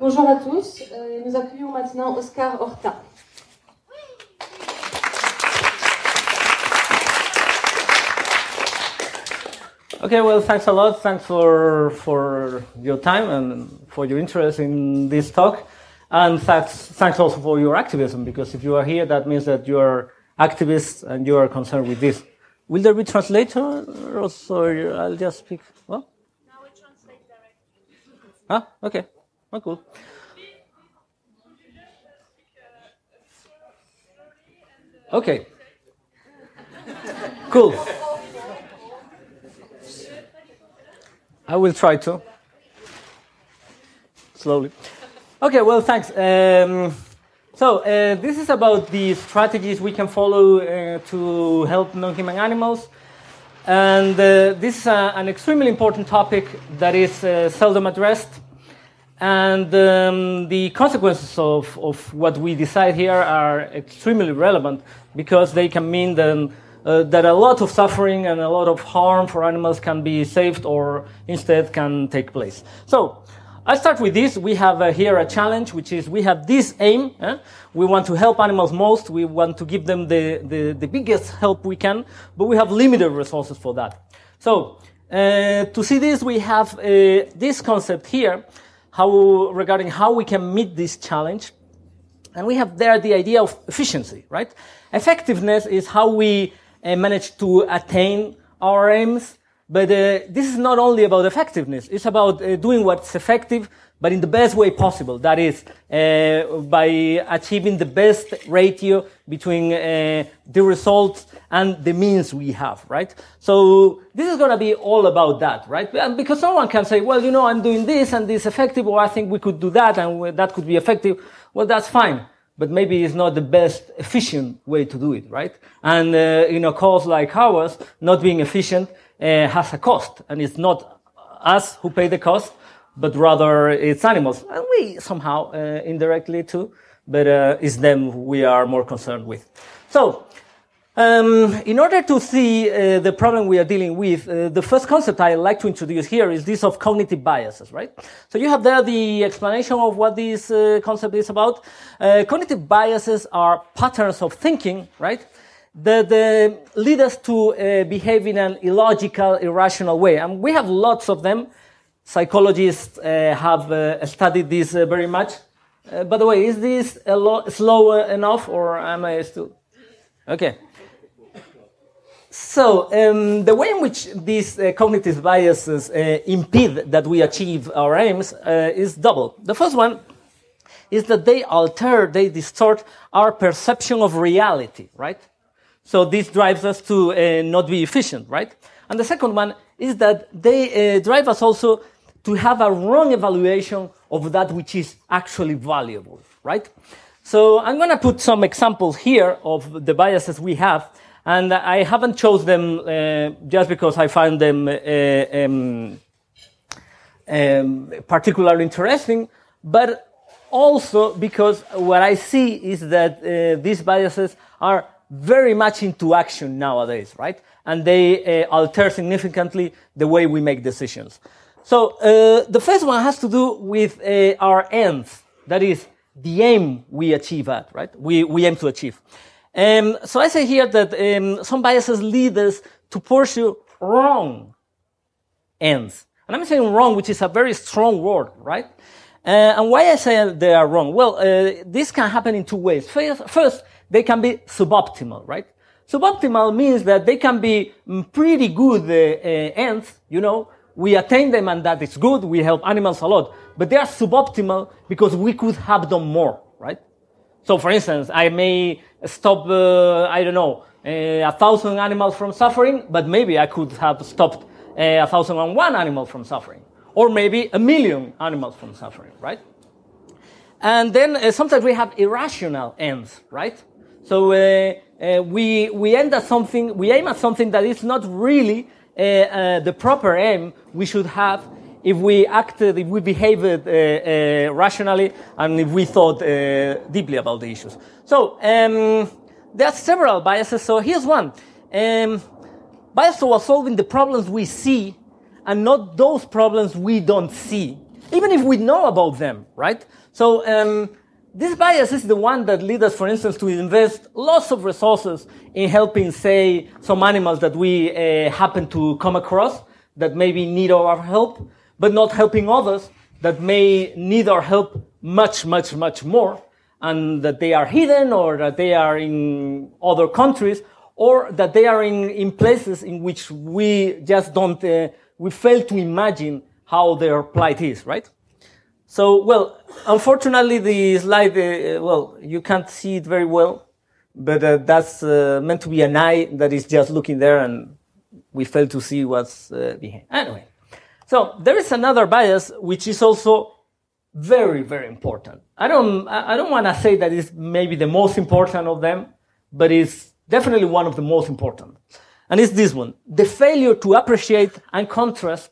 Bonjour à tous, euh, nous accueillons maintenant Oscar Horta. Okay, well, thanks a lot. Thanks for for your time and for your interest in this talk, and thanks thanks also for your activism because if you are here, that means that you are activists and you are concerned with this. Will there be translator, or so I'll just speak? Well, Now we translate directly. ah, okay, oh, cool. Okay. Cool. I will try to. Slowly. Okay, well, thanks. Um, so, uh, this is about the strategies we can follow uh, to help non human animals. And uh, this is a, an extremely important topic that is uh, seldom addressed. And um, the consequences of, of what we decide here are extremely relevant because they can mean then, uh, that a lot of suffering and a lot of harm for animals can be saved or instead can take place. So, I start with this. We have uh, here a challenge, which is we have this aim. eh? We want to help animals most. We want to give them the, the, the biggest help we can, but we have limited resources for that. So, uh, to see this, we have uh, this concept here, how, regarding how we can meet this challenge. And we have there the idea of efficiency, right? Effectiveness is how we uh, manage to attain our aims, but uh, this is not only about effectiveness, it's about uh, doing what's effective, but in the best way possible. That is, uh, by achieving the best ratio between uh, the results and the means we have, right? So this is going to be all about that, right? And because someone can say, well, you know, I'm doing this and this effective, or I think we could do that and that could be effective. Well, that's fine but maybe it's not the best efficient way to do it, right? And uh, in a cause like ours, not being efficient uh, has a cost, and it's not us who pay the cost, but rather it's animals, and we somehow uh, indirectly too, but uh, it's them we are more concerned with. So. Um, in order to see uh, the problem we are dealing with, uh, the first concept I like to introduce here is this of cognitive biases, right? So you have there the explanation of what this uh, concept is about. Uh, cognitive biases are patterns of thinking, right? That uh, lead us to uh, behave in an illogical, irrational way. And we have lots of them. Psychologists have studied this very much. by the way, is this a lo- slow enough or am I still? Okay. So, um, the way in which these uh, cognitive biases uh, impede that we achieve our aims uh, is double. The first one is that they alter, they distort our perception of reality, right? So this drives us to uh, not be efficient, right? And the second one is that they uh, drive us also to have a wrong evaluation of that which is actually valuable, right? So I'm going to put some examples here of the biases we have. And I haven't chose them uh, just because I find them uh, um, um, particularly interesting, but also because what I see is that uh, these biases are very much into action nowadays, right? And they uh, alter significantly the way we make decisions. So uh, the first one has to do with uh, our ends, that is the aim we achieve at, right? We, we aim to achieve. Um, so I say here that um, some biases lead us to pursue wrong ends. And I'm saying wrong, which is a very strong word, right? Uh, and why I say they are wrong? Well, uh, this can happen in two ways. First, first, they can be suboptimal, right? Suboptimal means that they can be mm, pretty good uh, ends, you know, we attain them and that is good, we help animals a lot, but they are suboptimal because we could have done more, right? So, for instance, I may stop, uh, I don't know, uh, a thousand animals from suffering, but maybe I could have stopped uh, a thousand and one animal from suffering, or maybe a million animals from suffering, right? And then uh, sometimes we have irrational ends, right? So uh, we we end at something, we aim at something that is not really the proper aim we should have if we acted, if we behaved uh, uh, rationally, and if we thought uh, deeply about the issues. So um, there are several biases. So here's one: um, bias towards solving the problems we see, and not those problems we don't see. even if we know about them, right? So um, this bias is the one that leads us, for instance, to invest lots of resources in helping, say, some animals that we uh, happen to come across that maybe need our help, but not helping others that may need our help much, much, much more, and that they are hidden or that they are in other countries or that they are in, in places in which we just don't, uh, we fail to imagine how their plight is, right? So, well, unfortunately, the slide, uh, well, you can't see it very well, but uh, that's uh, meant to be an eye that is just looking there, and we fail to see what's uh, behind. Anyway, so there is another bias which is also very, very important. I don't, I don't want to say that it's maybe the most important of them, but it's definitely one of the most important. And it's this one. The failure to appreciate and contrast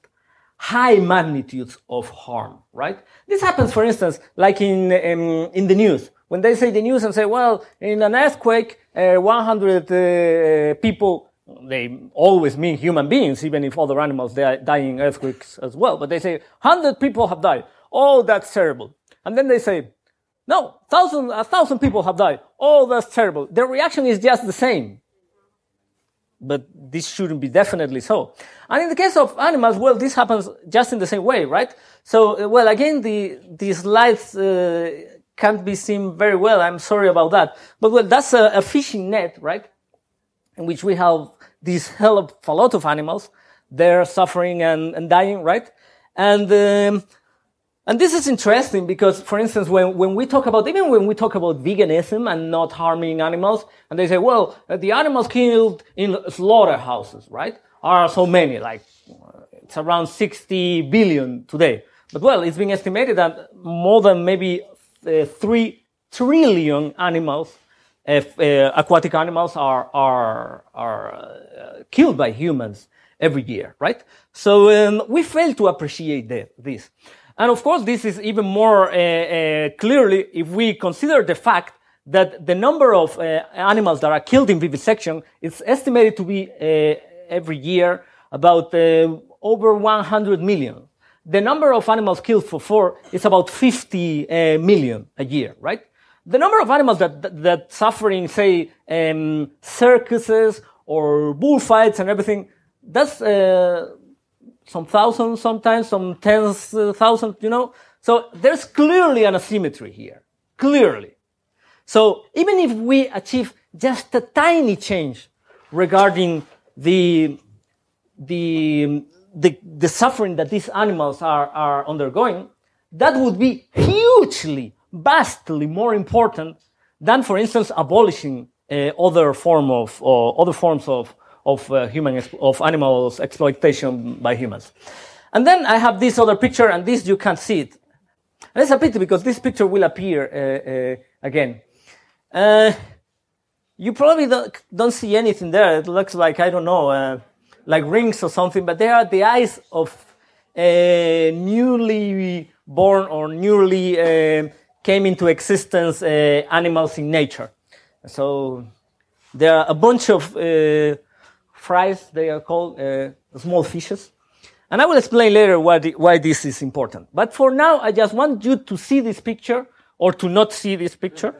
high magnitudes of harm, right? This happens, for instance, like in, um, in the news. When they say the news and say, well, in an earthquake, uh, 100 uh, people, they always mean human beings, even if other animals, they are dying in earthquakes as well. But they say, 100 people have died. Oh, that's terrible. And then they say, no, thousand, a thousand people have died. Oh, that's terrible. Their reaction is just the same. But this shouldn't be definitely so. And in the case of animals, well, this happens just in the same way, right? So, uh, well, again, the, the slides, uh, can't be seen very well. I'm sorry about that. But well, that's a, a fishing net, right? In which we have this help a lot of animals. They're suffering and, and dying, right? And, um, and this is interesting because, for instance, when, when we talk about, even when we talk about veganism and not harming animals, and they say, well, uh, the animals killed in slaughterhouses, right, are so many, like, it's around 60 billion today. But well, it's been estimated that more than maybe uh, 3 trillion animals, uh, uh, aquatic animals are, are, are uh, killed by humans every year, right? So um, we fail to appreciate the, this. And of course, this is even more uh, uh, clearly if we consider the fact that the number of uh, animals that are killed in vivisection is estimated to be uh, every year about uh, over 100 million. The number of animals killed for fur is about 50 uh, million a year, right? The number of animals that, that, that suffering, say, um, circuses or bullfights and everything, that's some thousands sometimes, some tens of thousands, you know. So there's clearly an asymmetry here. Clearly. So even if we achieve just a tiny change regarding the, the, the, the suffering that these animals are, are undergoing, that would be hugely, vastly more important than, for instance, abolishing uh, other form of, or other forms of, of uh, human, of animals exploitation by humans. And then I have this other picture, and this you can't see it. And it's a pity because this picture will appear uh, uh, again. Uh, you probably don't, don't, see anything there. It looks like I don't know, uh, like rings or something. But they are the eyes of newly born or newly uh, came into existence animals in nature. So there are a bunch of fries, they are called uh, small fishes. And I will explain later why, the, why this is important. But for now, I just want you to see this picture or to not see this picture.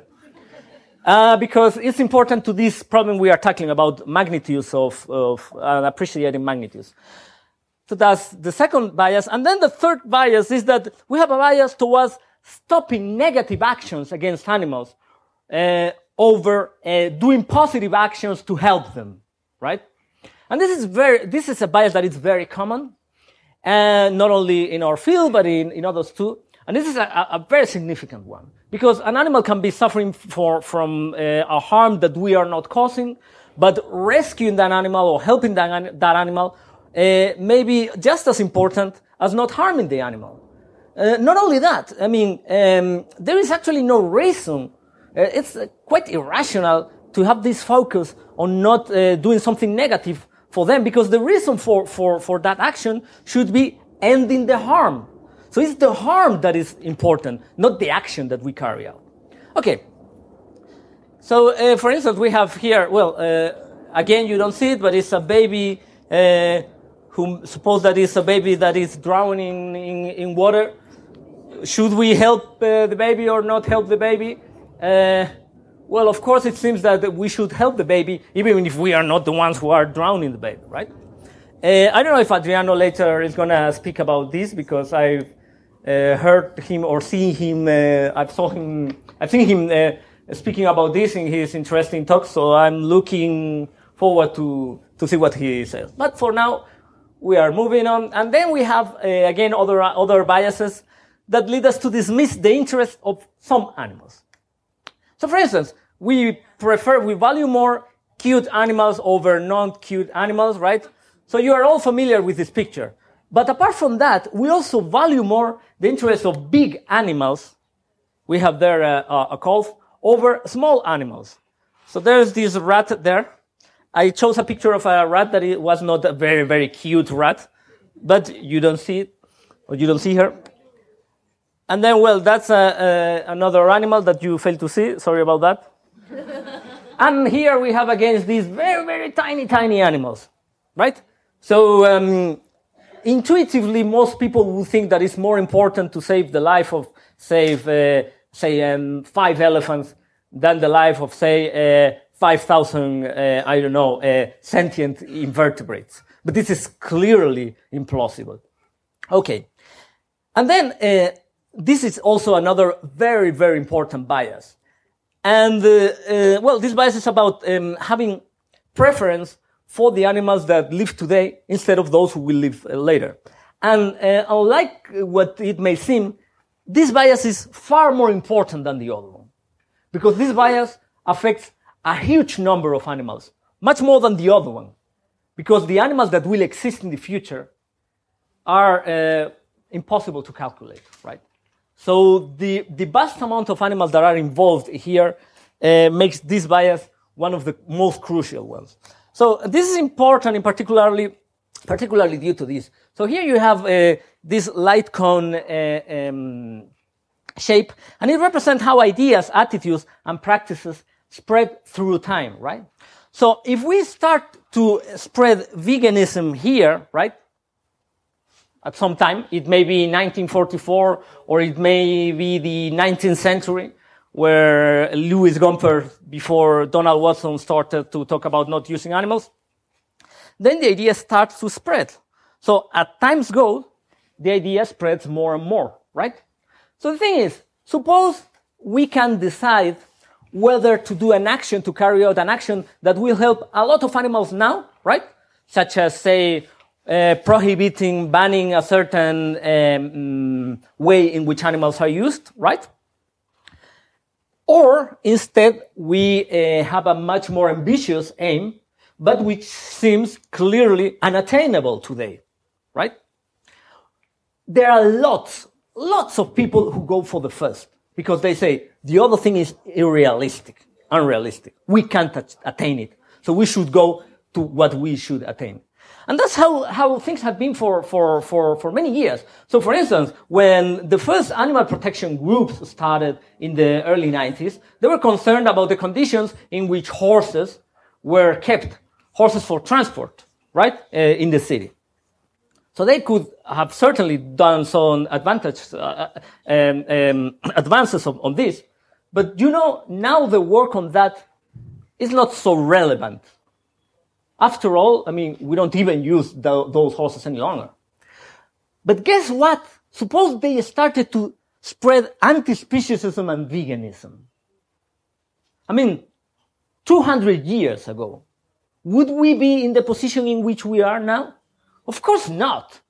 Uh, because it's important to this problem we are tackling about magnitudes of, of uh, appreciating magnitudes. So that's the second bias. And then the third bias is that we have a bias towards stopping negative actions against animals uh, over uh, doing positive actions to help them, right? And this is very, this is a bias that is very common, and not only in our field, but in, in others too. And this is a, a very significant one because an animal can be suffering for, from uh, a harm that we are not causing, but rescuing that animal or helping that, that animal uh, may be just as important as not harming the animal. Uh, not only that, I mean, um, there is actually no reason. Uh, it's uh, quite irrational to have this focus on not uh, doing something negative for them because the reason for, for, for that action should be ending the harm. So it's the harm that is important, not the action that we carry out. Okay. So, uh, for instance, we have here, well, uh, again, you don't see it, but it's a baby, uh, who suppose that it's a baby that is drowning in, in water. should we help uh, the baby or not help the baby? Well, of course, it seems that we should help the baby, even if we are not the ones who are drowning the baby, right? Uh, I don't know if Adriano later is going to speak about this because I've uh, heard him or seen him. Uh, I've saw him. I've seen him uh, speaking about this in his interesting talk. So I'm looking forward to to see what he says. But for now, we are moving on, and then we have uh, again other other biases that lead us to dismiss the interest of some animals. So, for instance, we prefer, we value more cute animals over non-cute animals, right? So you are all familiar with this picture. But apart from that, we also value more the interest of big animals. We have there uh, a calf over small animals. So there's this rat there. I chose a picture of a rat that it was not a very, very cute rat, but you don't see it, or you don't see her. And then, well, that's a, a, another animal that you failed to see. Sorry about that. And here we have against these very, very tiny, tiny animals, right? So, um, intuitively, most people would think that it's more important to save the life of, save, uh, say, um, five elephants than the life of, say, uh, 5,000, uh, I don't know, uh, sentient invertebrates. But this is clearly implausible. Okay. And then, uh, this is also another very, very important bias. And, uh, uh, well, this bias is about um, having preference for the animals that live today instead of those who will live uh, later. And unlike what it may seem, this bias is far more important than the other one. Because this bias affects a huge number of animals, much more than the other one. Because the animals that will exist in the future are uh, impossible to calculate, right? So the, the vast amount of animals that are involved here uh, makes this bias one of the most crucial ones. So this is important in particularly, particularly due to this. So here you have uh, this light cone uh, um, shape, and it represents how ideas, attitudes, and practices spread through time, right? So if we start to spread veganism here, right? At some time, it may be 1944, or it may be the 19th century, where Lewis Gompertz, before Donald Watson started to talk about not using animals, then the idea starts to spread. So as times go, the idea spreads more and more, right? So the thing is, suppose we can decide whether to do an action, to carry out an action that will help a lot of animals now, right? Such as, say, uh, prohibiting, banning a certain um, way in which animals are used, right? Or instead, we uh, have a much more ambitious aim, but which seems clearly unattainable today, right? There are lots, lots of people who go for the first because they say the other thing is unrealistic, unrealistic. We can't attain it. So we should go to what we should attain. And that's how, how things have been for, for, for, for many years. So for instance, when the first animal protection groups started in the early 90s, they were concerned about the conditions in which horses were kept, horses for transport, right, uh, in the city. So they could have certainly done some advantage, uh, um, um, advances on, on this. But you know, now the work on that is not so relevant after all, I mean, we don't even use the, those horses any longer. But guess what? Suppose they started to spread anti-speciesism and veganism. I mean, 200 years ago, would we be in the position in which we are now? Of course not.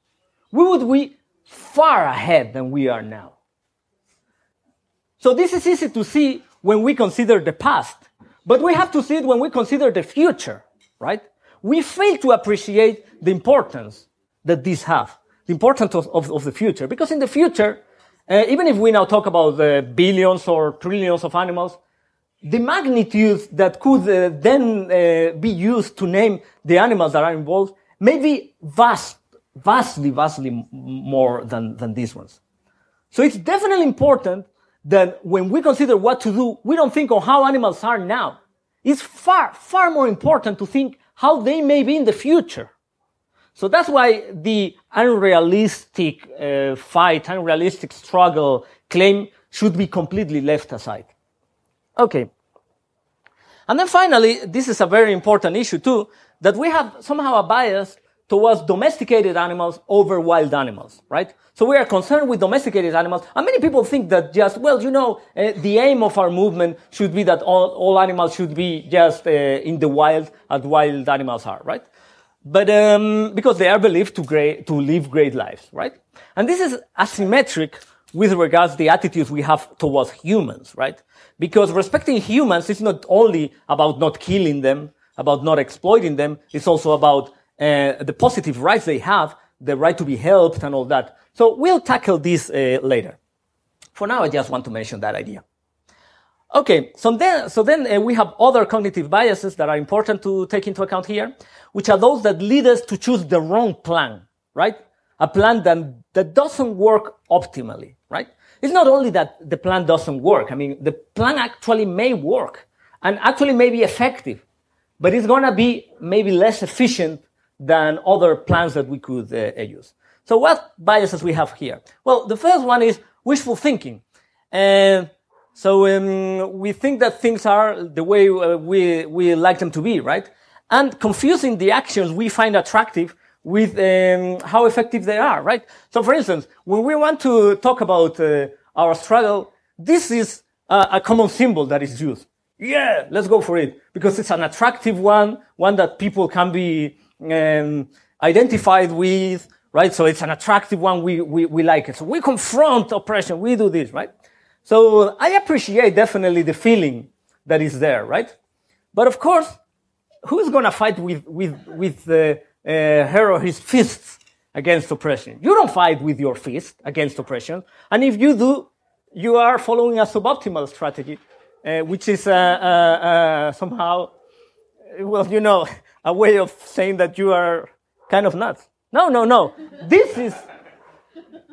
We would be far ahead than we are now. So this is easy to see when we consider the past, but we have to see it when we consider the future, right? We fail to appreciate the importance that these have, the importance of, of, of the future. Because in the future, uh, even if we now talk about uh, billions or trillions of animals, the magnitudes that could uh, then uh, be used to name the animals that are involved may be vast, vastly, vastly more than, than these ones. So it's definitely important that when we consider what to do, we don't think of how animals are now. It's far, far more important to think how they may be in the future. So that's why the unrealistic uh, fight, unrealistic struggle claim should be completely left aside. Okay. And then finally, this is a very important issue too, that we have somehow a bias towards domesticated animals over wild animals, right? So we are concerned with domesticated animals, and many people think that just, well, you know, uh, the aim of our movement should be that all, all animals should be just uh, in the wild as wild animals are, right? But um, because they are believed to, great, to live great lives, right? And this is asymmetric with regards to the attitudes we have towards humans, right? Because respecting humans is not only about not killing them, about not exploiting them, it's also about uh, the positive rights they have, the right to be helped and all that. So we'll tackle this uh, later. For now, I just want to mention that idea. Okay, so then, so then uh, we have other cognitive biases that are important to take into account here, which are those that lead us to choose the wrong plan, right? A plan that, that doesn't work optimally, right? It's not only that the plan doesn't work. I mean, the plan actually may work and actually may be effective, but it's gonna be maybe less efficient than other plans that we could uh, use. So what biases we have here? Well, the first one is wishful thinking. And so um, we think that things are the way uh, we, we like them to be, right? And confusing the actions we find attractive with um, how effective they are, right? So for instance, when we want to talk about uh, our struggle, this is a, a common symbol that is used. Yeah, let's go for it because it's an attractive one, one that people can be um, identified with, right? So it's an attractive one. We, we, we like it. So we confront oppression. We do this, right? So I appreciate definitely the feeling that is there, right? But of course, who's going to fight with, with, with uh, uh, her or his fists against oppression? You don't fight with your fist against oppression. And if you do, you are following a suboptimal strategy, uh, which is uh, uh, uh, somehow, well, you know, a way of saying that you are kind of nuts. No, no, no. This is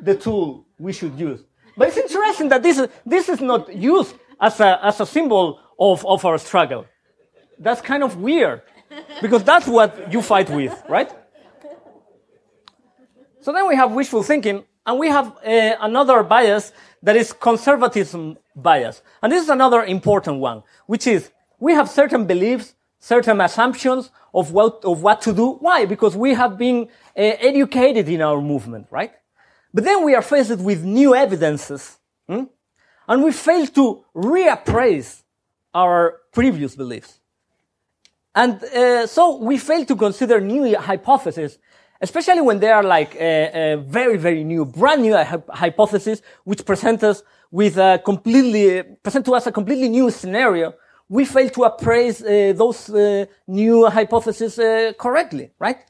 the tool we should use. But it's interesting that this is, this is not used as a, as a symbol of, of our struggle. That's kind of weird because that's what you fight with, right? So then we have wishful thinking and we have uh, another bias that is conservatism bias. And this is another important one, which is we have certain beliefs, certain assumptions of what, of what to do. Why? Because we have been uh, educated in our movement, right? But then we are faced with new evidences, hmm? and we fail to reappraise our previous beliefs. And uh, so we fail to consider new hypotheses, especially when they are like a, a very, very new, brand new hypothesis, which present us with a completely, present to us a completely new scenario. We fail to appraise uh, those uh, new hypotheses uh, correctly, right?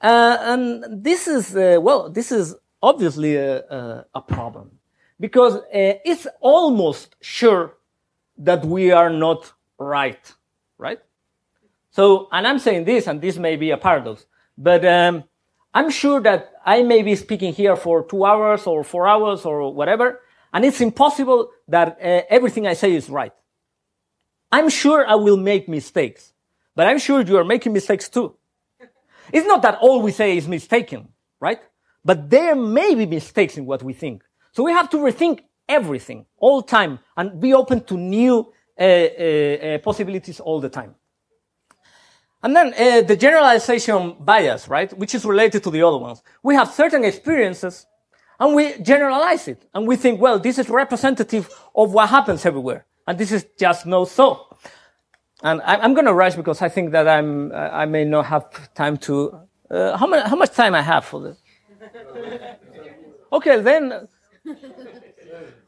And this is, well, this is obviously a, a, problem because it's almost sure that we are not right, right? So, and I'm saying this, and this may be a paradox, but um, I'm sure that I may be speaking here for two hours or four hours or whatever, and it's impossible that uh, everything I say is right. I'm sure I will make mistakes, but I'm sure you are making mistakes too. It's not that all we say is mistaken, right? But there may be mistakes in what we think. So we have to rethink everything all the time and be open to new uh, uh, uh, possibilities all the time. And then uh, the generalization bias, right, which is related to the other ones. We have certain experiences and we generalize it and we think, well, this is representative of what happens everywhere. And this is just no so. And I, am going to rush because I think that I'm, I may not have time to, uh, how, much, how much time I have for this? Okay, then.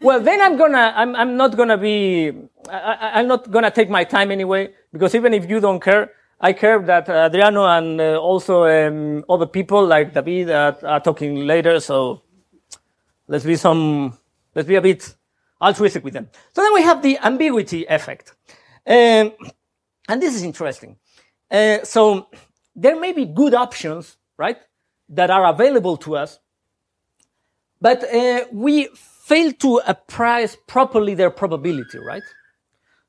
Well, then I'm gonna. I'm. I'm not gonna be. I, am not gonna take my time anyway because even if you don't care, I care that Adriano and uh, also um, other people like David are, are talking later. So let's be some. Let's be a bit altruistic with them. So then we have the ambiguity effect, um, and this is interesting. Uh, so there may be good options, right? that are available to us, but uh, we fail to appraise properly their probability, right?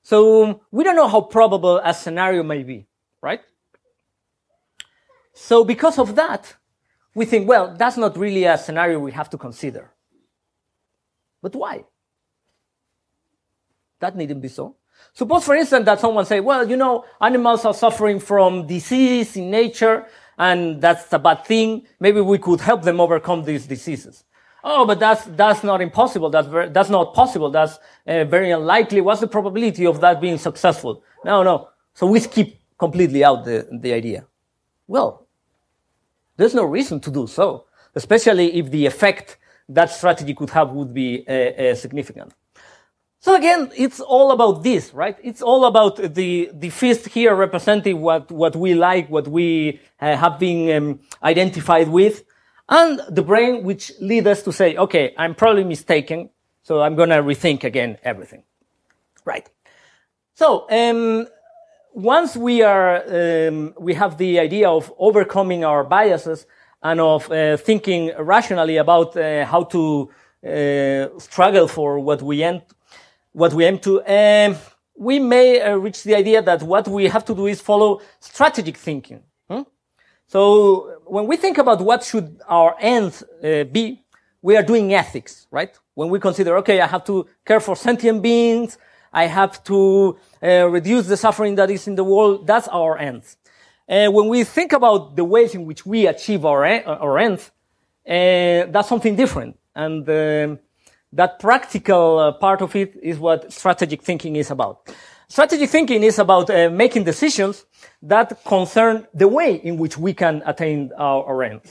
So we don't know how probable a scenario may be, right? So because of that, we think, well, that's not really a scenario we have to consider. But why? That needn't be so. Suppose, for instance, that someone say, well, you know, animals are suffering from disease in nature, and that's a bad thing. Maybe we could help them overcome these diseases. Oh, but that's, that's not impossible. That's, very, that's not possible. That's uh, very unlikely. What's the probability of that being successful? No, no. So we skip completely out the, the idea. Well, there's no reason to do so, especially if the effect that strategy could have would be uh, uh, significant. So again, it's all about this, right? It's all about the, the fist here representing what, what we like, what we uh, have been um, identified with, and the brain which leads us to say, okay, I'm probably mistaken, so I'm gonna rethink again everything. Right. So, um, once we are, um, we have the idea of overcoming our biases and of uh, thinking rationally about uh, how to uh, struggle for what we aim, what we aim to, um, we may uh, reach the idea that what we have to do is follow strategic thinking. Hmm? So when we think about what should our ends uh, be, we are doing ethics, right? When we consider, okay, I have to care for sentient beings, I have to uh, reduce the suffering that is in the world. That's our ends. Uh, when we think about the ways in which we achieve our, our ends, uh, that's something different. And um, that practical uh, part of it is what strategic thinking is about. Strategic thinking is about uh, making decisions that concern the way in which we can attain our, our. And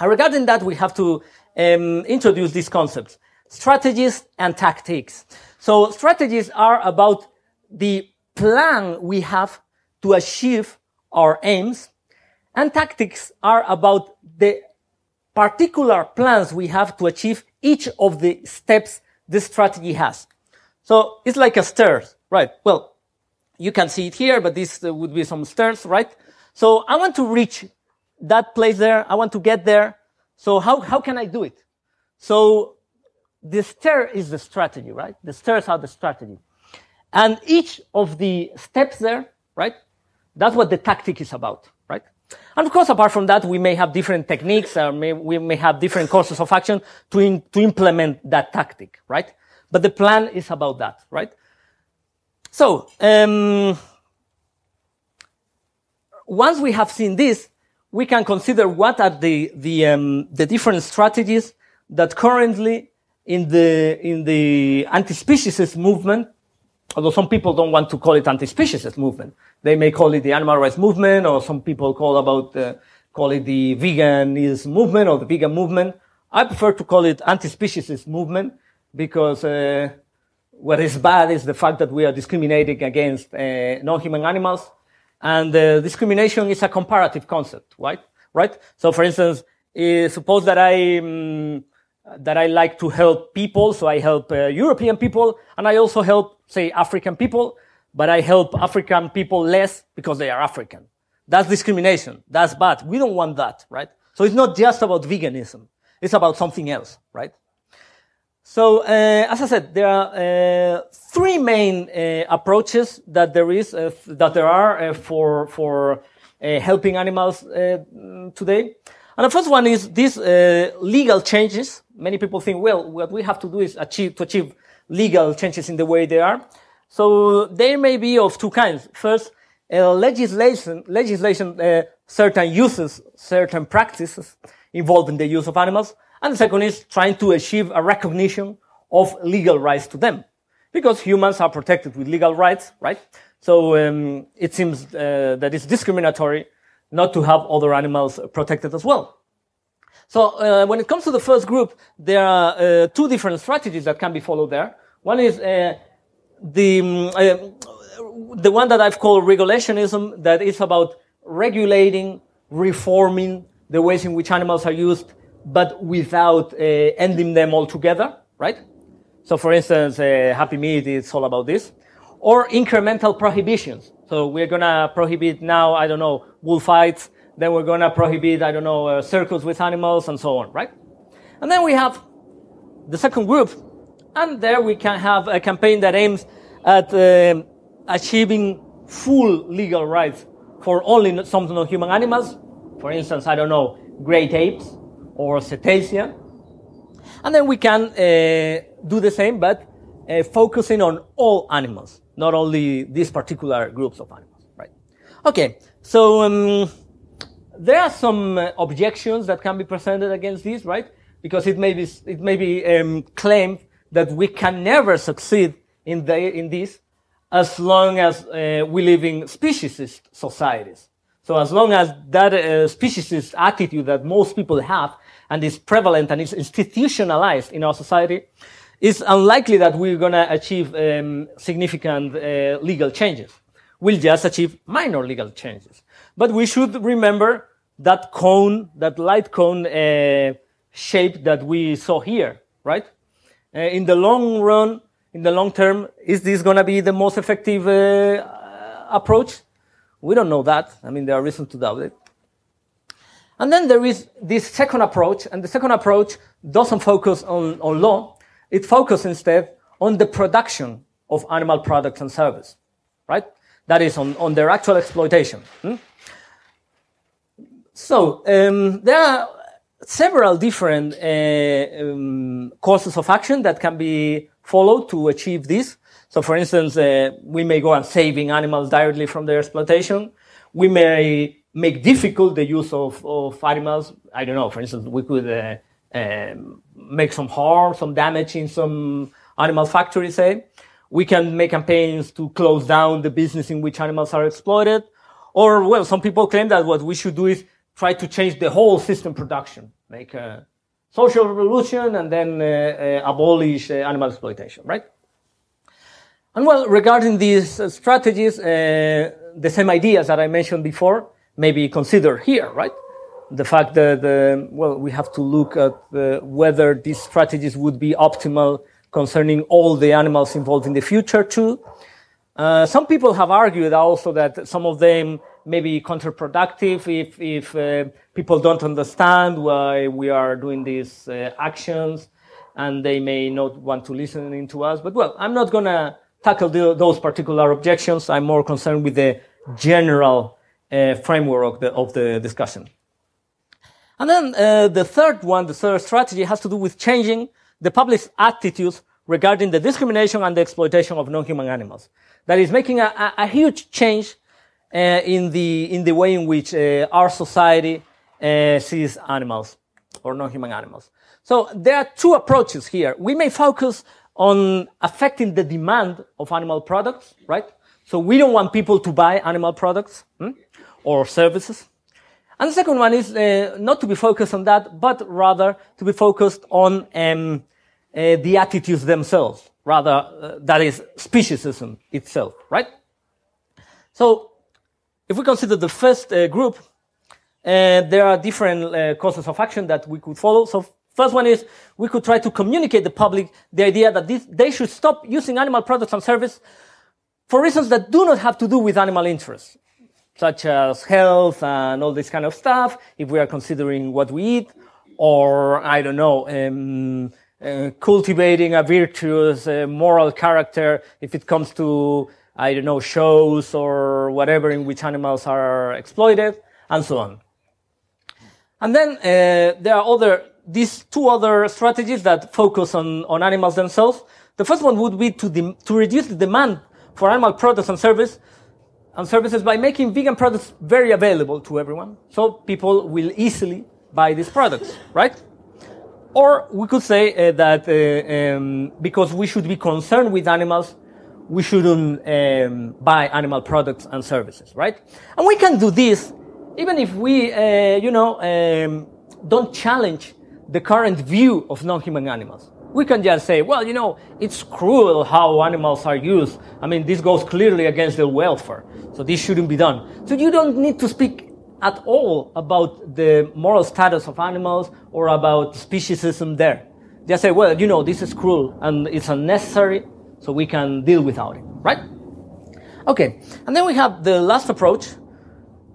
regarding that, we have to um, introduce these concepts: strategies and tactics. So strategies are about the plan we have to achieve our aims, and tactics are about the particular plans we have to achieve each of the steps this strategy has. So it's like a stairs, right? Well, you can see it here, but this uh, would be some stairs, right? So I want to reach that place there. I want to get there. So how, how can I do it? So the stair is the strategy, right? The stairs are the strategy. And each of the steps there, right? That's what the tactic is about? And of course, apart from that, we may have different techniques, or may, we may have different courses of action to, in, to implement that tactic, right? But the plan is about that, right? So, um, once we have seen this, we can consider what are the, the, um, the different strategies that currently in the, in the anti-speciesist movement, although some people don't want to call it anti-speciesist movement. They may call it the animal rights movement, or some people call about, uh, call it the veganism movement or the vegan movement. I prefer to call it anti-speciesist movement because, uh, what is bad is the fact that we are discriminating against uh, non-human animals, and uh, discrimination is a comparative concept, right? Right. So, for instance, uh, suppose that I um, that I like to help people, so I help uh, European people, and I also help, say, African people, but I help African people less because they are African. That's discrimination. That's bad. We don't want that, right? So it's not just about veganism. It's about something else, right? So, uh, as I said, there are uh, three main uh, approaches that there is, uh, that there are uh, for for uh, helping animals today. And the first one is these legal changes. Many people think, well, what we have to do is achieve to achieve legal changes in the way they are. So they may be of two kinds. First, legislation, legislation, certain uses, certain practices involving the use of animals. And the second is trying to achieve a recognition of legal rights to them. Because humans are protected with legal rights, right? So um, it seems uh, that it's discriminatory not to have other animals protected as well. So uh, when it comes to the first group, there are uh, two different strategies that can be followed there. One is uh, the um, uh, the one that I've called regulationism, that is about regulating, reforming the ways in which animals are used but without uh, ending them altogether, right? So for instance, uh, Happy Meat is all about this. Or incremental prohibitions. So we're gonna prohibit now, I don't know, bullfights, then we're gonna prohibit, I don't know, uh, circus with animals and so on, right? And then we have the second group, and there we can have a campaign that aims at uh, achieving full legal rights for only some non-human animals. For instance, I don't know, great apes or cetacea. And then we can uh, do the same, but uh, focusing on all animals, not only these particular groups of animals, right? Okay, so um, there are some uh, objections that can be presented against this, right? Because it may be, it may be um, claimed that we can never succeed in, the, in this as long as uh, we live in speciesist societies. So as long as that uh, speciesist attitude that most people have and is prevalent and is institutionalized in our society, it's unlikely that we're going to achieve um, significant uh, legal changes. We'll just achieve minor legal changes. But we should remember that cone, that light cone uh, shape that we saw here, right? Uh, in the long run, in the long term, is this going to be the most effective uh, approach? We don't know that. I mean, there are reasons to doubt it. And then there is this second approach, and the second approach doesn't focus on, on law. It focuses instead on the production of animal products and service, right? That is on, on their actual exploitation. Hmm? So, um, there are several different uh, um, courses of action that can be followed to achieve this. So, for instance, uh, we may go on saving animals directly from their exploitation. We may make difficult the use of, of animals. I don't know. For instance, we could uh, um, make some harm, some damage in some animal factory, say. We can make campaigns to close down the business in which animals are exploited. Or, well, some people claim that what we should do is try to change the whole system production, make a social revolution and then uh, uh, abolish uh, animal exploitation, right? And well, regarding these uh, strategies, uh, the same ideas that I mentioned before may be considered here, right? The fact that, uh, well, we have to look at whether these strategies would be optimal concerning all the animals involved in the future too. some people have argued also that some of them maybe counterproductive if, if uh, people don't understand why we are doing these uh, actions and they may not want to listen in to us. But well, I'm not going to tackle the, those particular objections. I'm more concerned with the general uh, framework of the, of the, discussion. And then uh, the third one, the third strategy has to do with changing the public's attitudes regarding the discrimination and the exploitation of non-human animals. That is making a, a, a huge change in the in the way in which uh, our society uh, sees animals or non-human animals. So there are two approaches here. We may focus on affecting the demand of animal products, right? So we don't want people to buy animal products hmm, or services. And the second one is uh, not to be focused on that, but rather to be focused on um, uh, the attitudes themselves, rather uh, that is speciesism itself, right? So if we consider the first uh, group, uh, there are different uh, courses of action that we could follow. So first one is we could try to communicate the public the idea that this, they should stop using animal products and service for reasons that do not have to do with animal interests, such as health and all this kind of stuff, if we are considering what we eat, or I don't know, um, uh, cultivating a virtuous uh, moral character if it comes to I don't know, shows or whatever in which animals are exploited, and so on. And then uh, there are other these two other strategies that focus on, on animals themselves. The first one would be to, de- to reduce the demand for animal products and service and services by making vegan products very available to everyone. So people will easily buy these products, right? Or we could say uh, that uh, um, because we should be concerned with animals, we shouldn't um, buy animal products and services, right? And we can do this even if we, uh, you know, um, don't challenge the current view of non-human animals. We can just say, well, you know, it's cruel how animals are used. I mean, this goes clearly against their welfare. So this shouldn't be done. So you don't need to speak at all about the moral status of animals or about speciesism there. Just say, well, you know, this is cruel and it's unnecessary so we can deal without it, right? Okay, and then we have the last approach,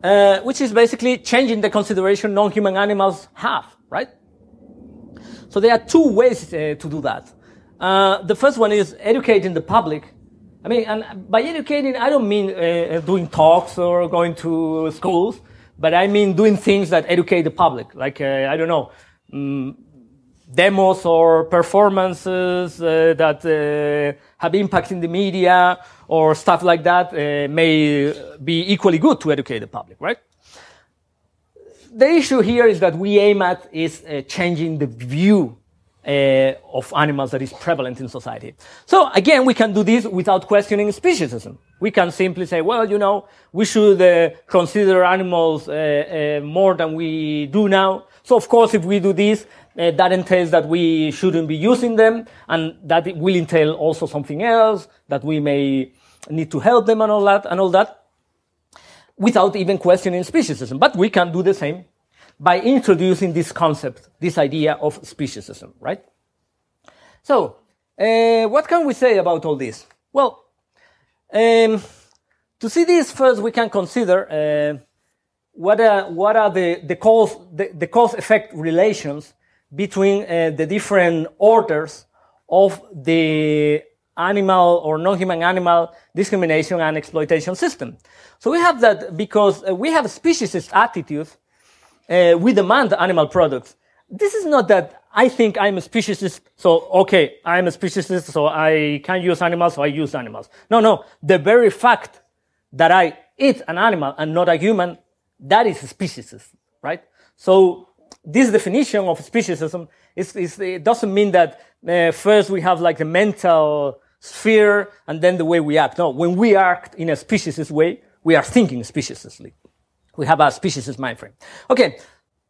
uh, which is basically changing the consideration non-human animals have, right? So there are two ways uh, to do that. Uh, the first one is educating the public. I mean, and by educating, I don't mean uh, doing talks or going to schools, but I mean doing things that educate the public, like uh, I don't know, mm, demos or performances uh, that uh, have impact in the media or stuff like that uh, may be equally good to educate the public, right? The issue here is that we aim at is changing the view uh, of animals that is prevalent in society. So again, we can do this without questioning speciesism. We can simply say, well, you know, we should uh, consider animals uh more than we do now. So of course, if we do this, uh, that entails that we shouldn't be using them, and that it will entail also something else that we may need to help them and all that and all that, without even questioning speciesism. But we can do the same by introducing this concept, this idea of speciesism, right? So, uh, what can we say about all this? Well, um, to see this first, we can consider uh, what are, what are the, the cause the, the cause effect relations between uh, the different orders of the animal or non-human animal discrimination and exploitation system. So we have that because uh, we have speciesist attitudes uh, we demand animal products. This is not that I think I'm a speciesist, so okay, I'm a speciesist, so I can use animals, so I use animals. No, no. The very fact that I eat an animal and not a human, that is speciesist, right? So this definition of speciesism is, is it doesn't mean that uh, first we have like the mental sphere and then the way we act. No, when we act in a speciesist way, we are thinking speciesistly. We have a speciesist mind frame. Okay,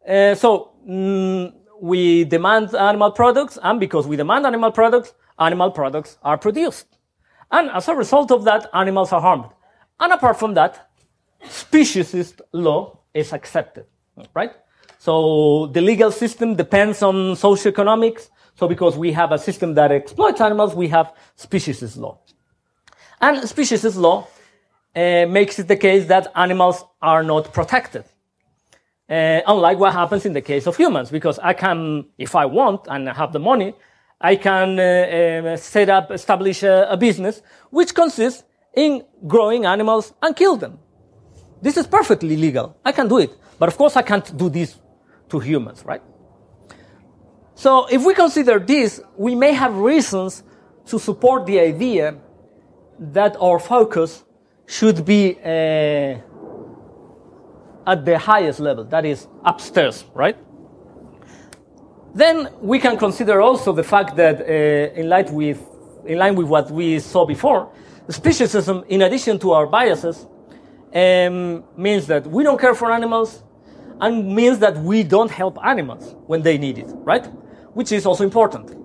uh, so mm, we demand animal products, and because we demand animal products, animal products are produced. And as a result of that, animals are harmed. And apart from that, speciesist law is accepted, right? So the legal system depends on socioeconomics. So because we have a system that exploits animals, we have speciesist law. And speciesist law uh, makes it the case that animals are not protected. Uh, unlike what happens in the case of humans, because I can, if I want and I have the money, I can uh, uh, set up, establish a, a, business which consists in growing animals and kill them. This is perfectly legal. I can do it. But of course I can't do this to humans, right? So if we consider this, we may have reasons to support the idea that our focus should be uh, at the highest level, that is upstairs, right? Then we can consider also the fact that, uh, in, line with, in line with what we saw before, speciesism, in addition to our biases, um, means that we don't care for animals and means that we don't help animals when they need it, right? Which is also important.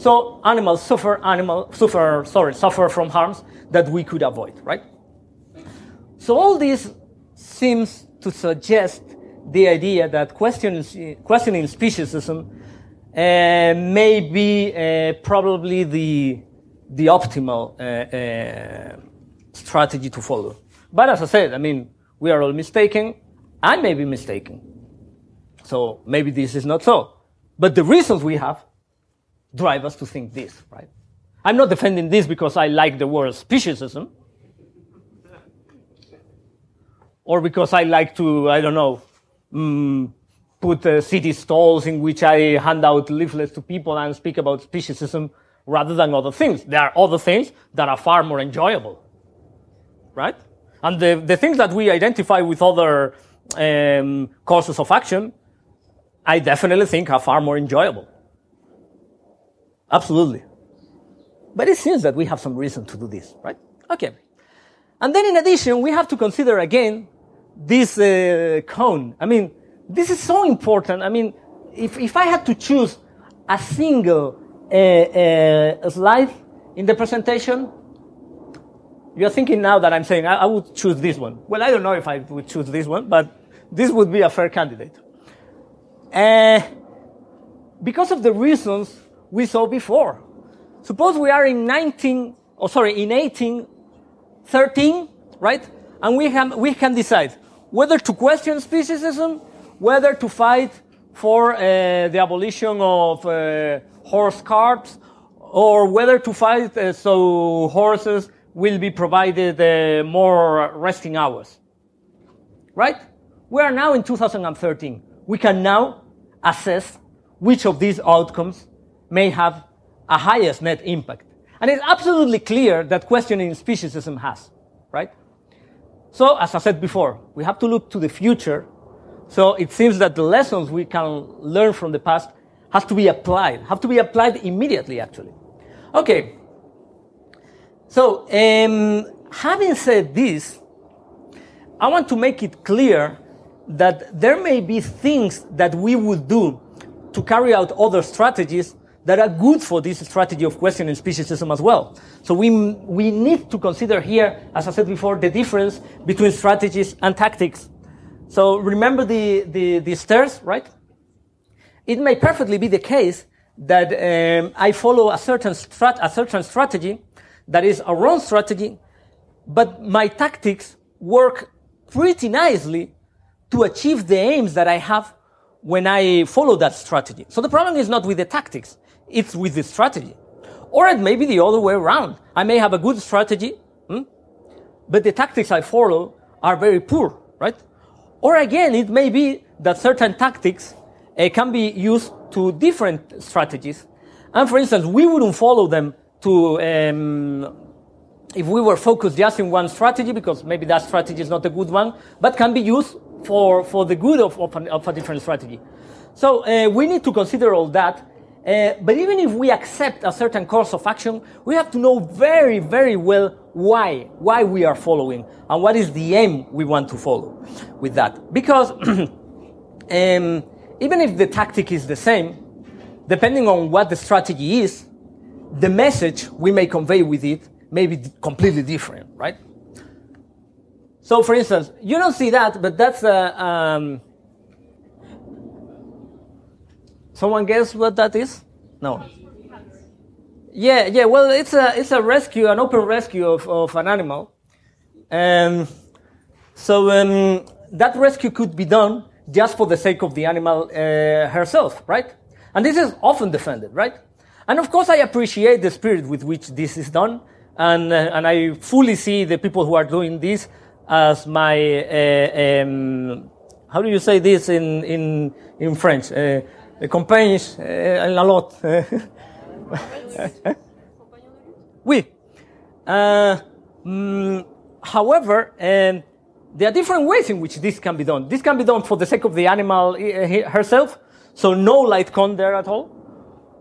So animals suffer, animal, suffer, sorry, suffer from harms that we could avoid, right? So all this seems to suggest the idea that questioning, questioning speciesism uh, may be uh, probably the, the optimal uh, uh, strategy to follow. But as I said, I mean, we are all mistaken. I may be mistaken. So maybe this is not so. But the reasons we have drive us to think this, right? I'm not defending this because I like the word speciesism or because I like to, I don't know, mm, put uh, city stalls in which I hand out leaflets to people and speak about speciesism rather than other things. There are other things that are far more enjoyable, right? And the, the things that we identify with other um, courses of action, I definitely think are far more enjoyable. Absolutely. But it seems that we have some reason to do this, right? Okay. And then in addition, we have to consider again this uh, cone. I mean, this is so important. I mean, if, if I had to choose a single uh, uh, slide in the presentation, you're thinking now that I'm saying I, I, would choose this one. Well, I don't know if I would choose this one, but this would be a fair candidate. Uh, because of the reasons we saw before. Suppose we are in 19, oh sorry, in 1813, right? And we can, we can decide whether to question speciesism, whether to fight for uh, the abolition of uh, horse carts, or whether to fight uh, so horses will be provided uh, more resting hours. Right? We are now in 2013. We can now assess which of these outcomes may have a highest net impact. And it's absolutely clear that questioning speciesism has, right? So, as I said before, we have to look to the future. So it seems that the lessons we can learn from the past has to be applied, have to be applied immediately, actually. Okay. So, um, having said this, I want to make it clear that there may be things that we would do to carry out other strategies that are good for this strategy of questioning speciesism as well. So we, we need to consider here, as I said before, the difference between strategies and tactics. So remember the, the, the stairs, right? It may perfectly be the case that um, I follow a certain, strat- a certain strategy that is a wrong strategy, but my tactics work pretty nicely to achieve the aims that I have when I follow that strategy. So the problem is not with the tactics, it's with the strategy. Or it may be the other way around. I may have a good strategy, hmm, but the tactics I follow are very poor, right? Or again, it may be that certain tactics uh, can be used to different strategies. And for instance, we wouldn't follow them to, um, if we were focused just in one strategy, because maybe that strategy is not a good one, but can be used for, for the good of, of, an, of a different strategy. So uh, we need to consider all that. Uh, but even if we accept a certain course of action, we have to know very, very well why, why we are following, and what is the aim we want to follow with that. Because um, even if the tactic is the same, depending on what the strategy is, the message we may convey with it may be completely different, right? So, for instance, you don't see that, but that's a. Um, someone guess what that is? No. Yeah, yeah. Well, it's a it's a rescue, an open rescue of, of an animal. Um, so um, that rescue could be done just for the sake of the animal uh, herself, right? And this is often defended, right? And of course, I appreciate the spirit with which this is done, and uh, and I fully see the people who are doing this as my uh, um, how do you say this in in in French? Uh, compagnes uh, la lot. oui. Uh, mm, however, um, there are different ways in which this can be done. This can be done for the sake of the animal uh, herself, so no light cone there at all.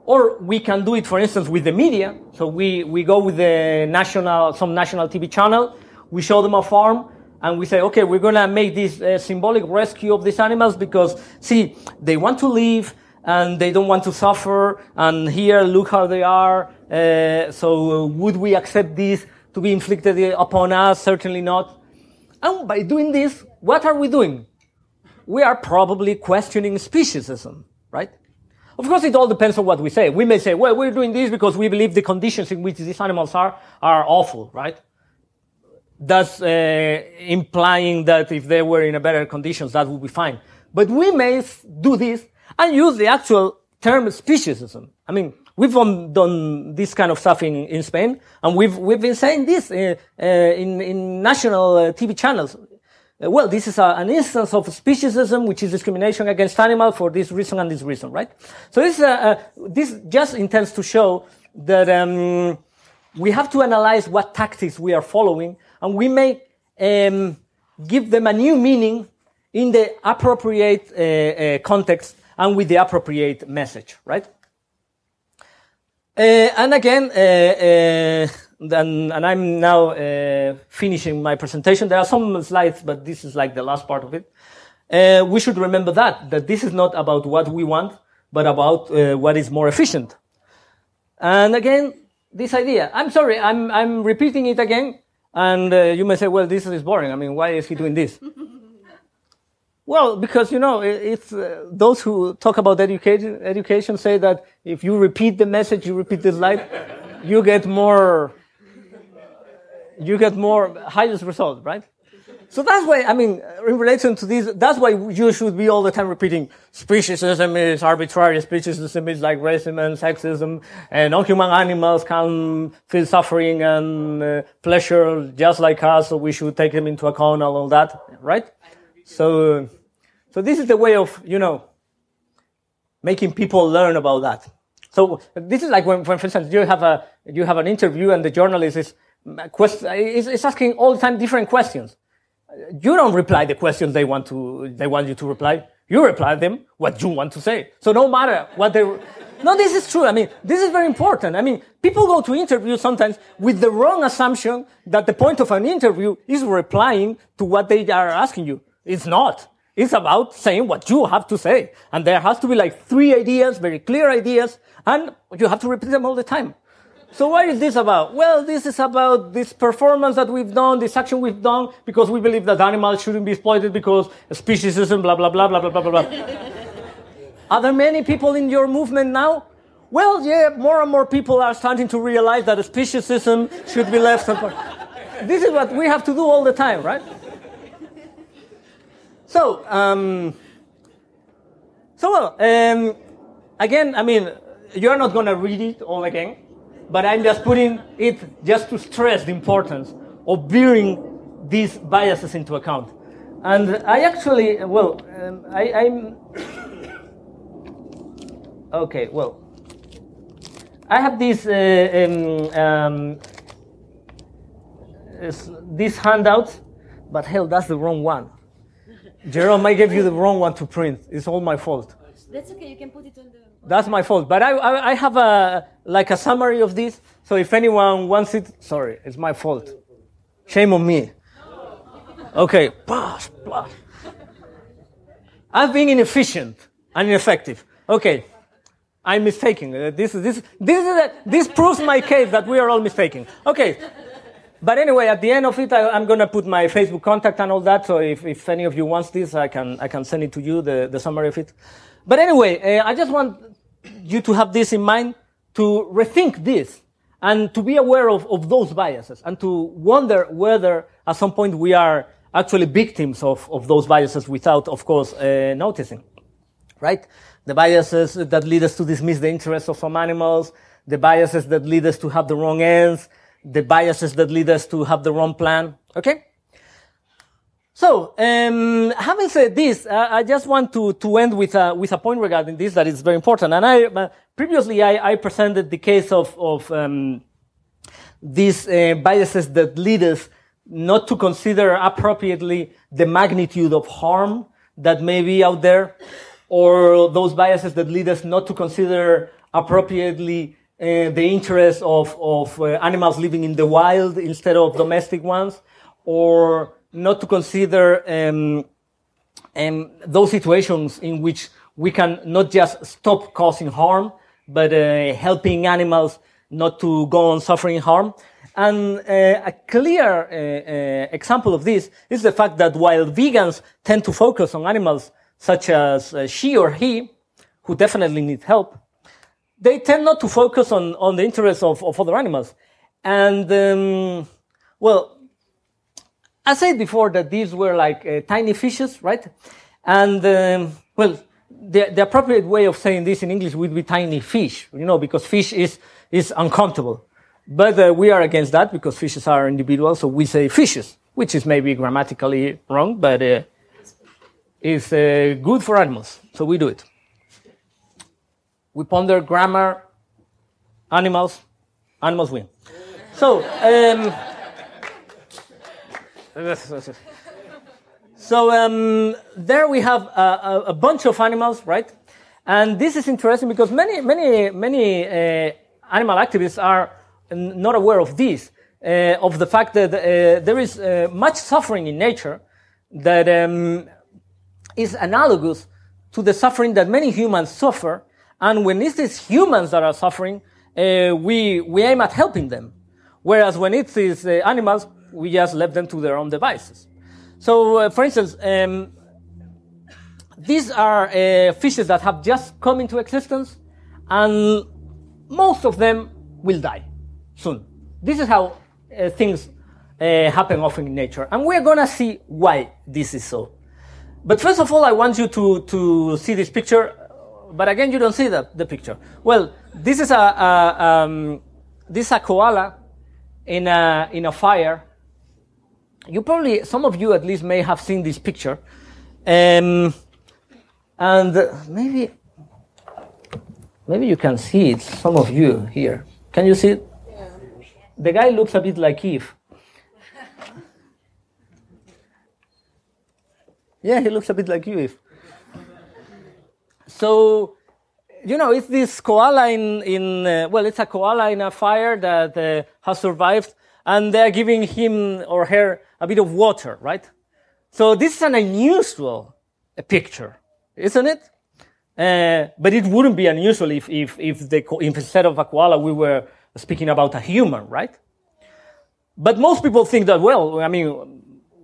Or we can do it, for instance, with the media. So we, we go with the national, some national TV channel, we show them a farm, and we say, okay, we're gonna make this uh, symbolic rescue of these animals because, see, they want to live, and they don't want to suffer, and here, look how they are, uh, so would we accept this to be inflicted upon us? Certainly not. And by doing this, what are we doing? We are probably questioning speciesism, right? Of course, it all depends on what we say. We may say, well, we're doing this because we believe the conditions in which these animals are are awful, right? That's uh, implying that if they were in a better conditions, that would be fine. But we may do this and use the actual term speciesism. I mean, we've done this kind of stuff in, in Spain, and we've, we've been saying this uh, uh, in, in national uh, TV channels. Uh, well, this is a, an instance of speciesism, which is discrimination against animal for this reason and this reason, right? So this, this just intends to show that um, we have to analyze what tactics we are following, and we may um, give them a new meaning in the appropriate uh, uh, context and with the appropriate message, right? Uh, and again, uh, uh, and, I'm now uh, finishing my presentation. There are some slides, but this is like the last part of it. Uh, we should remember that, that this is not about what we want, but about uh, what is more efficient. And again, this idea. I'm sorry, I'm, I'm repeating it again. And you may say, well, this is boring. I mean, why is he doing this? Well, because you know, it's uh, those who talk about education. Education say that if you repeat the message, you repeat the slide, you get more. You get more highest result, right? So that's why I mean, in relation to this, that's why you should be all the time repeating speciesism is arbitrary. Speciesism is like racism and sexism, and non-human animals can feel suffering and uh, pleasure just like us, so we should take them into account and all that, right? So, So this is the way of, you know, making people learn about that. So this is like when, for instance, you have a, you have an interview and the journalist is, is asking all the time different questions. You don't reply the questions they want to, they want you to reply. You reply them what you want to say. So no matter what they, no, this is true. I mean, this is very important. I mean, people go to interviews sometimes with the wrong assumption that the point of an interview is replying to what they are asking you. It's not. It's about saying what you have to say. And there has to be like three ideas, very clear ideas, and you have to repeat them all the time. So what is this about? Well, this is about this performance that we've done, this action we've done, because we believe that animals shouldn't be exploited because speciesism, blah, blah, blah, blah, blah, blah, blah, blah. Are there many people in your movement now? Well, yeah, more and more people are starting to realize that speciesism should be left. This is what we have to do all the time, right? So, um, so well, um, again, I mean, you're not going to read it all again, but I'm just putting it just to stress the importance of bearing these biases into account. And I actually, well, um, I, I'm okay. Well, I have this uh, um, um, but hell, that's the wrong one. Jerome, I gave you the wrong one to print. It's all my fault. That's okay. You can put it on the. That's my fault. But I, I, I have a like a summary of this. So if anyone wants it, sorry, it's my fault. Shame on me. Okay. Pass, pass. I've been inefficient and ineffective. Okay. I'm mistaken. Uh, This, this, this, is a, this proves my case that we are all mistaken. Okay. But anyway, at the end of it, I, I'm going to put my Facebook contact and all that. So if, if any of you wants this, I can, I can send it to you, the, the summary of it. But anyway, uh, I just want you to have this in mind, to rethink this, and to be aware of, of those biases, and to wonder whether at some point we are actually victims of, of those biases without, of course, uh, noticing right? The biases that lead us to dismiss the interests of some animals, the biases that lead us to have the wrong ends, the biases that lead us to have the wrong plan. Okay? So, um, having said this, uh, I just want to, to end with a, with a point regarding this that is very important. And I, uh, previously I, I presented the case of, of, um, these uh, biases that lead us not to consider appropriately the magnitude of harm that may be out there, or those biases that lead us not to consider appropriately uh, the interests of, of uh, animals living in the wild instead of domestic ones, or not to consider um, um, those situations in which we can not just stop causing harm, but uh, helping animals not to go on suffering harm. And uh, a clear uh, uh, example of this is the fact that while vegans tend to focus on animals such as uh, she or he, who definitely need help, they tend not to focus on, on the interests of, of other animals. And, um, well, I said before that these were like uh, tiny fishes, right? And, um, well, the, the appropriate way of saying this in English would be tiny fish, you know, because fish is, is uncountable. But uh, we are against that because fishes are individuals, so we say fishes, which is maybe grammatically wrong, but uh, is uh, good for animals, so we do it. We ponder grammar, animals, animals win. So, um, so um, there we have a, a, bunch of animals, right? And this is interesting because many, many, many uh, animal activists are not aware of this, uh, of the fact that uh, there is uh, much suffering in nature that um, is analogous to the suffering that many humans suffer. And when it is humans that are suffering, uh, we, we aim at helping them. Whereas when it is uh, animals, we just left them to their own devices. So, uh, for instance, um, these are uh, fishes that have just come into existence, and most of them will die soon. This is how uh, things uh, happen often in nature, and we're gonna see why this is so. But first of all, I want you to, to see this picture. But again, you don't see the, the picture. Well, this is a, a um, this is a koala in a, in a fire. You probably, some of you at least may have seen this picture. Um, And maybe, maybe you can see it, some of you here. Can you see it? The guy looks a bit like Eve. Yeah, he looks a bit like you, Eve. So, you know, it's this koala in, in uh, well, it's a koala in a fire that uh, has survived, and they're giving him or her a bit of water, right? So this is an unusual uh, picture, isn't it? Uh, but it wouldn't be unusual if, if, if, the, if instead of a koala we were speaking about a human, right? But most people think that, well, I mean,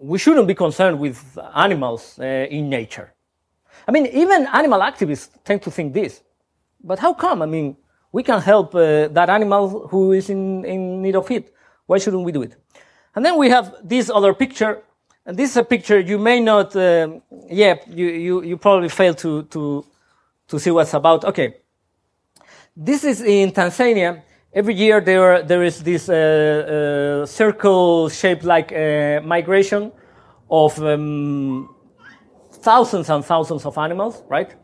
we shouldn't be concerned with animals uh, in nature. I mean, even animal activists tend to think this. But how come? I mean, we can help uh, that animal who is in, in need of it. Why shouldn't we do it? And then we have this other picture. And this is a picture you may not, um yeah, you, you, you probably fail to, to, to see what's about. Okay. This is in Tanzania. Every year there, there is this uh, uh, circle-shaped like uh, migration of um, thousands and thousands of animals, right?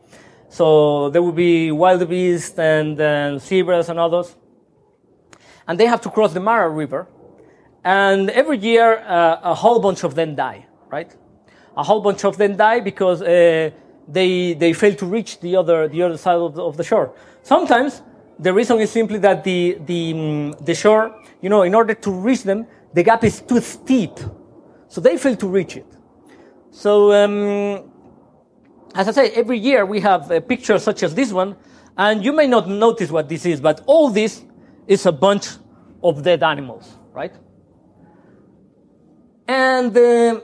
So there will be wildebeest and, and zebras and others. And they have to cross the Mara River. And every year, uh, a whole bunch of them die, right? A whole bunch of them die because uh, they, they fail to reach the other, the other side of the, of the shore. Sometimes the reason is simply that the, the, mm, the shore, you know, in order to reach them, the gap is too steep. So they fail to reach it. So, um, as I say, every year we have a picture such as this one, and you may not notice what this is, but all this is a bunch of dead animals, right? And uh,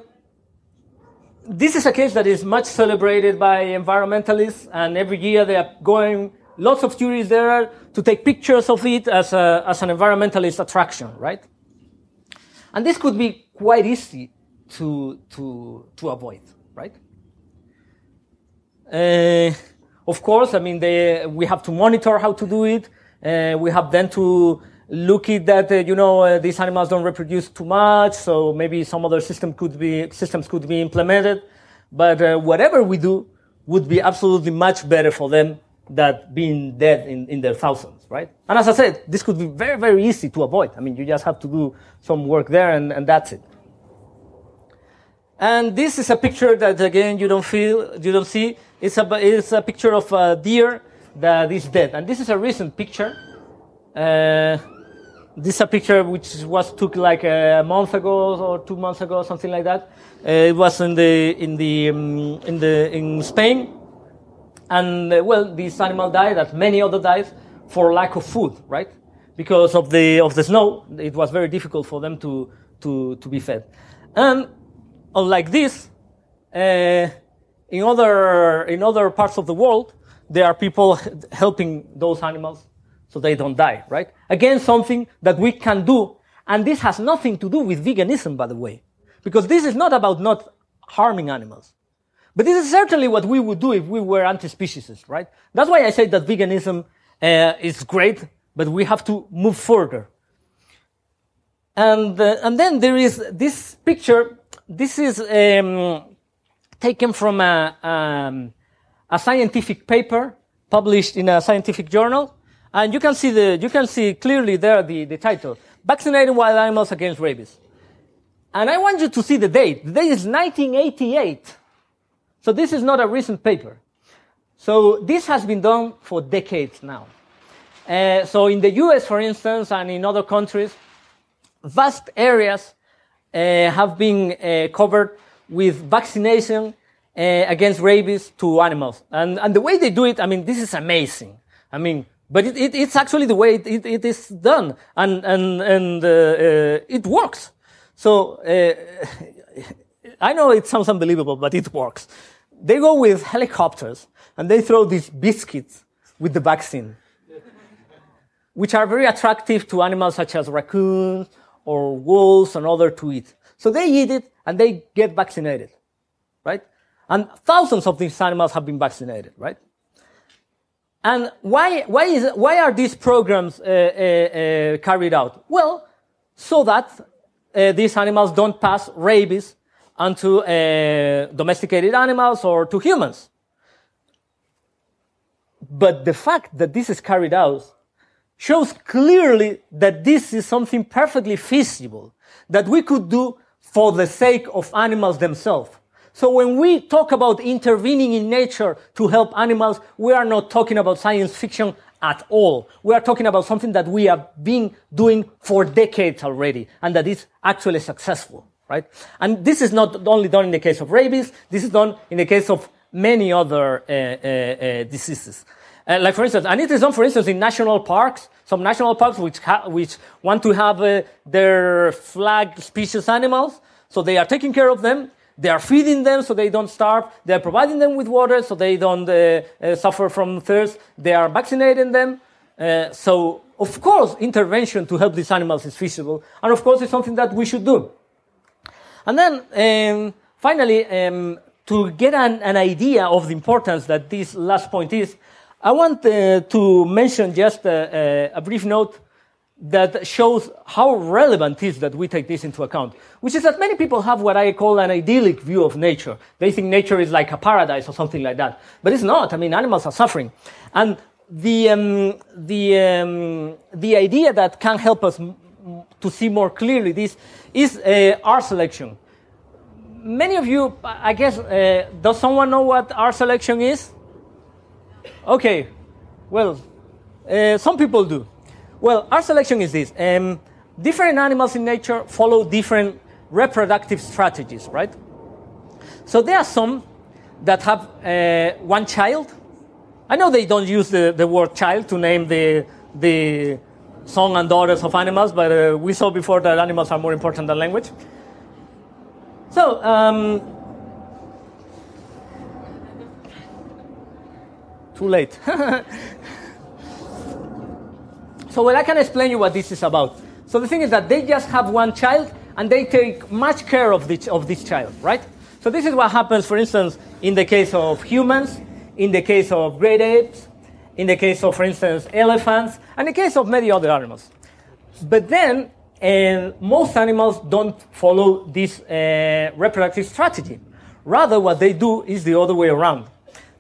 this is a case that is much celebrated by environmentalists, and every year they are going, lots of tourists there to take pictures of it as, a, as an environmentalist attraction, right? And this could be quite easy to, to, to avoid, right? Uh, of course, I mean, they, we have to monitor how to do it. Uh, we have then to at that, uh, you know, uh, these animals don't reproduce too much, so maybe some other system could be, systems could be implemented. But uh, whatever we do would be absolutely much better for them than being dead in, in their thousands, right? And as I said, this could be very, very easy to avoid. I mean, you just have to do some work there and, and that's it. And this is a picture that again you don't feel, you don't see. It's a, it's a picture of a deer that is dead. And this is a recent picture. This is a picture which was took like a month ago or two months ago, something like that. Uh, it was in the in the um, in the in Spain, and uh, well, this animal died, as many other died, for lack of food, right? Because of the of the snow, it was very difficult for them to to to be fed. And unlike this, uh, in other in other parts of the world, there are people helping those animals so they don't die, right? Again, something that we can do, and this has nothing to do with veganism, by the way, because this is not about not harming animals. But this is certainly what we would do if we were anti-speciesists, right? That's why I say that veganism uh, is great, but we have to move further. And uh, and then there is this picture. This is um, taken from a, um, a scientific paper published in a scientific journal, and you can see the you can see clearly there the, the title: "Vaccinating Wild Animals Against Rabies." And I want you to see the date. The date is 1988. So this is not a recent paper. So this has been done for decades now. Uh, so in the US, for instance, and in other countries, vast areas uh, have been uh, covered with vaccination uh, against rabies to animals. And, and the way they do it, I mean, this is amazing. I mean, but it, it, it's actually the way it, it, is done. And, and, and uh, uh, it works. So uh, I know it sounds unbelievable, but it works. They go with helicopters and they throw these biscuits with the vaccine, which are very attractive to animals such as raccoons or wolves and other to eat. So they eat it and they get vaccinated, right? And thousands of these animals have been vaccinated, right? And why, why, is, why are these programs uh, uh, uh, carried out? Well, so that uh, these animals don't pass rabies onto uh, domesticated animals or to humans. but the fact that this is carried out shows clearly that this is something perfectly feasible that we could do for the sake of animals themselves. So when we talk about intervening in nature to help animals, we are not talking about science fiction at all. We are talking about something that we have been doing for decades already and that is actually successful, right? And this is not only done in the case of rabies, this is done in the case of many other uh, uh, uh, diseases. Uh, like for instance, and it is done, for instance, in national parks. Some national parks which which want to have uh, their flag species animals, so they are taking care of them. They are feeding them so they don't starve. They are providing them with water so they don't uh, uh, suffer from thirst. They are vaccinating them. Uh, so, of course, intervention to help these animals is feasible, and of course, it's something that we should do. And then, um, finally, um, to get an, an, idea of the importance that this last point is, I want uh, to mention just a, a, a, brief note that shows how relevant it is that we take this into account, which is that many people have what I call an idyllic view of nature. They think nature is like a paradise or something like that. But it's not. I mean, animals are suffering. And the, um, the, um, the idea that can help us to see more clearly this is uh, R selection. Many of you, I guess, uh, does someone know what R selection is? Okay, well, uh, some people do. Well, R selection is this. Um, different animals in nature follow different reproductive strategies, right? So there are some that have uh, one child. I know they don't use the, the word child to name the, the son and daughters of animals, but uh, we saw before that animals are more important than language. So, um, too late. so, well, I can explain you what this is about. So, the thing is that they just have one child and they take much care of this, of this child, right? So, this is what happens, for instance, in the case of humans, in the case of great apes, in the case of, for instance, elephants, and in the case of many other animals. But then, uh, most animals don't follow this uh, reproductive strategy. Rather, what they do is the other way around.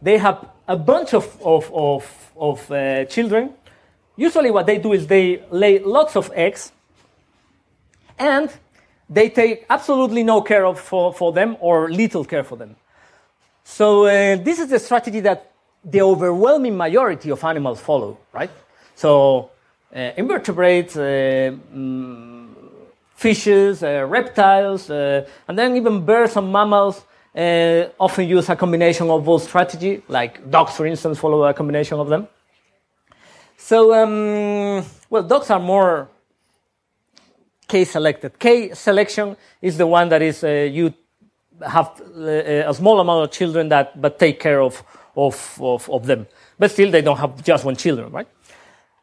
They have a bunch of, of, of, of uh, children. Usually, what they do is they lay lots of eggs and they take absolutely no care of, for, for them or little care for them. So, uh, this is the strategy that the overwhelming majority of animals follow, right? So, uh, invertebrates, uh, mm, fishes, uh, reptiles, uh, and then even birds and mammals uh, often use a combination of both strategy, like dogs, for instance, follow a combination of them. So, um, well, dogs are more K selected. K selection is the one that is uh, you have uh, a small amount of children that but take care of, of, of, of them. But still, they don't have just one children, right?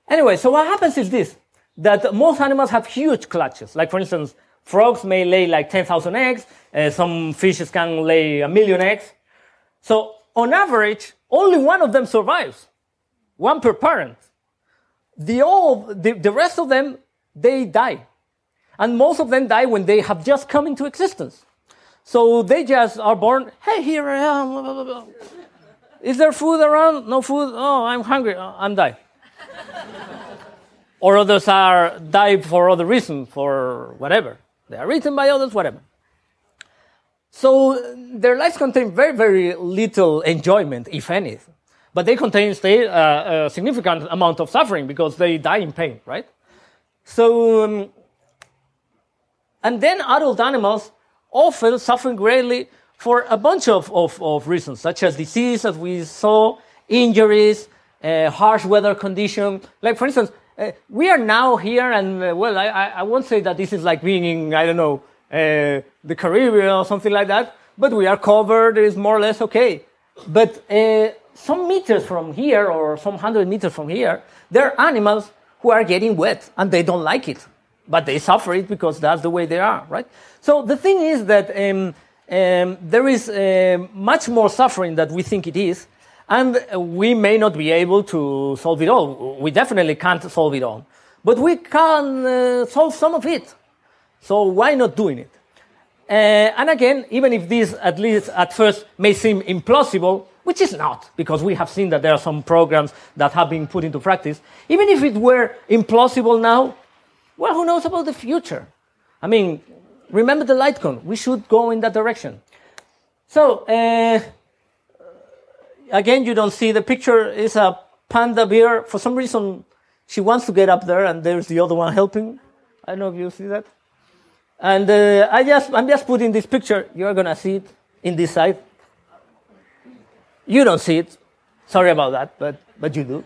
Anyway, so what happens is this that most animals have huge clutches. Like, for instance, frogs may lay like 10,000 eggs, uh, some fishes can lay a million eggs. So, on average, only one of them survives, one per parent. The, all, the, the rest of them, they die. And most of them die when they have just come into existence. So they just are born, hey, here I am. Is there food around? No food? Oh, I'm hungry. Oh, I'm dying. or others are die for other reasons, for whatever. They are eaten by others, whatever. So their lives contain very, very little enjoyment, if any. But they contain uh, a significant amount of suffering because they die in pain, right? So, um, and then adult animals often suffer greatly for a bunch of, of, of reasons, such as disease, as we saw, injuries, uh, harsh weather condition. Like, for instance, uh, we are now here, and uh, well, I, I won't say that this is like being in, I don't know, uh, the Caribbean or something like that, but we are covered, it's more or less okay. But some meters from here, or some hundred meters from here, there are animals who are getting wet, and they don't like it. But they suffer it because that's the way they are, right? So the thing is that um, um, there is uh, much more suffering than we think it is, and we may not be able to solve it all. We definitely can't solve it all. But we can uh, solve some of it. So why not doing it? Uh, and again, even if this at least at first may seem implausible, which is not, because we have seen that there are some programs that have been put into practice. Even if it were implausible now, well, who knows about the future? I mean, remember the light cone. We should go in that direction. So, uh, again, you don't see the picture. is a panda bear. For some reason, she wants to get up there, and there's the other one helping. I don't know if you see that. And uh, I just, I'm just putting this picture. You're gonna see it in this side. You don't see it. Sorry about that, but but you do.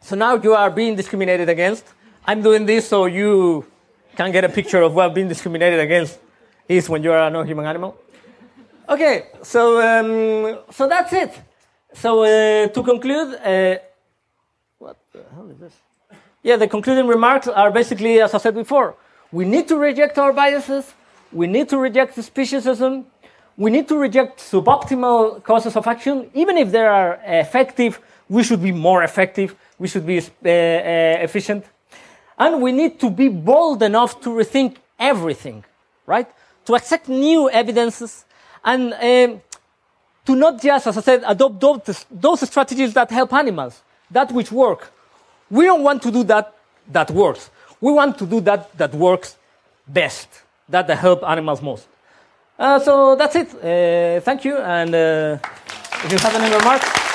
So now you are being discriminated against. I'm doing this so you can get a picture of what being discriminated against is when you are a non-human animal. Okay, so um, so that's it. So uh, to conclude, uh, what the hell is this? Yeah, the concluding remarks are basically, as I said before, we need to reject our biases. We need to reject speciesism. We need to reject suboptimal causes of action. Even if they are effective, we should be more effective. We should be uh, uh, efficient. And we need to be bold enough to rethink everything, right? To accept new evidences and um, to not just, as I said, adopt those, those strategies that help animals, that which work. We don't want to do that that works. We want to do that that works best, that help animals most. Uh, so that's it. Uh, thank you. And uh, if you have any remarks.